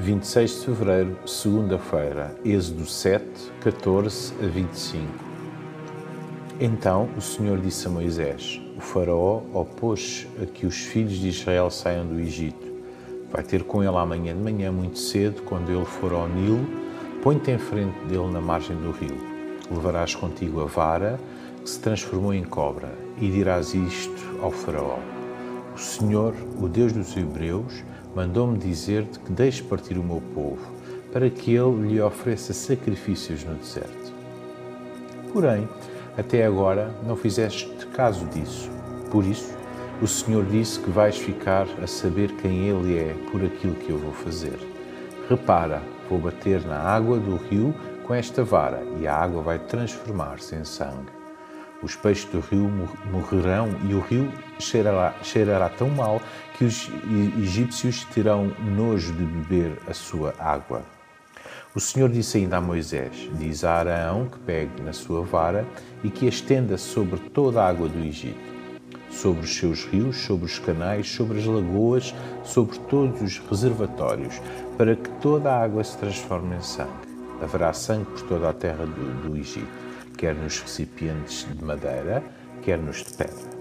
26 de fevereiro, segunda-feira, Êxodo 7, 14 a 25. Então o Senhor disse a Moisés: O Faraó opôs a que os filhos de Israel saiam do Egito. Vai ter com ele amanhã de manhã muito cedo, quando ele for ao Nilo, põe-te em frente dele na margem do rio. Levarás contigo a vara que se transformou em cobra e dirás isto ao Faraó: O Senhor, o Deus dos Hebreus, mandou-me dizer-te que deixes partir o meu povo, para que ele lhe ofereça sacrifícios no deserto. Porém, até agora não fizeste caso disso. Por isso, o Senhor disse que vais ficar a saber quem Ele é por aquilo que eu vou fazer. Repara, vou bater na água do rio com esta vara e a água vai transformar-se em sangue. Os peixes do rio morrerão e o rio cheirará, cheirará tão mal que os egípcios terão nojo de beber a sua água. O Senhor disse ainda a Moisés: Diz a Araão que pegue na sua vara e que a estenda sobre toda a água do Egito, sobre os seus rios, sobre os canais, sobre as lagoas, sobre todos os reservatórios, para que toda a água se transforme em sangue. Haverá sangue por toda a terra do, do Egito, quer nos recipientes de madeira, quer nos de pedra.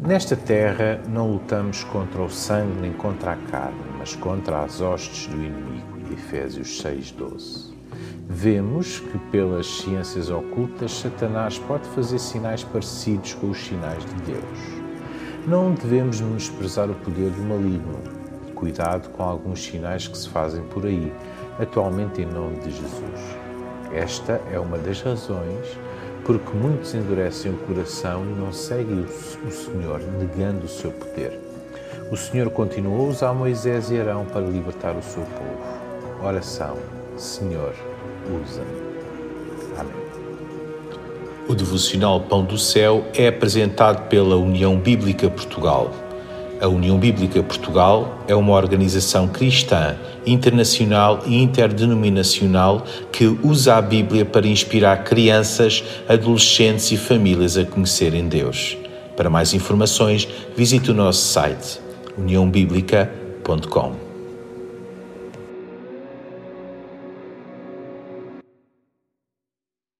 Nesta terra não lutamos contra o sangue nem contra a carne, mas contra as hostes do inimigo. Efésios 6:12. Vemos que pelas ciências ocultas Satanás pode fazer sinais parecidos com os sinais de Deus. Não devemos menosprezar o poder do maligno. Cuidado com alguns sinais que se fazem por aí, atualmente em nome de Jesus. Esta é uma das razões porque muitos endurecem o coração e não seguem o Senhor, negando o seu poder. O Senhor continuou a usar Moisés e Arão para libertar o seu povo. Oração: Senhor, usa-me. Amém. O devocional Pão do Céu é apresentado pela União Bíblica Portugal. A União Bíblica Portugal é uma organização cristã, internacional e interdenominacional que usa a Bíblia para inspirar crianças, adolescentes e famílias a conhecerem Deus. Para mais informações, visite o nosso site uniãobíblica.com.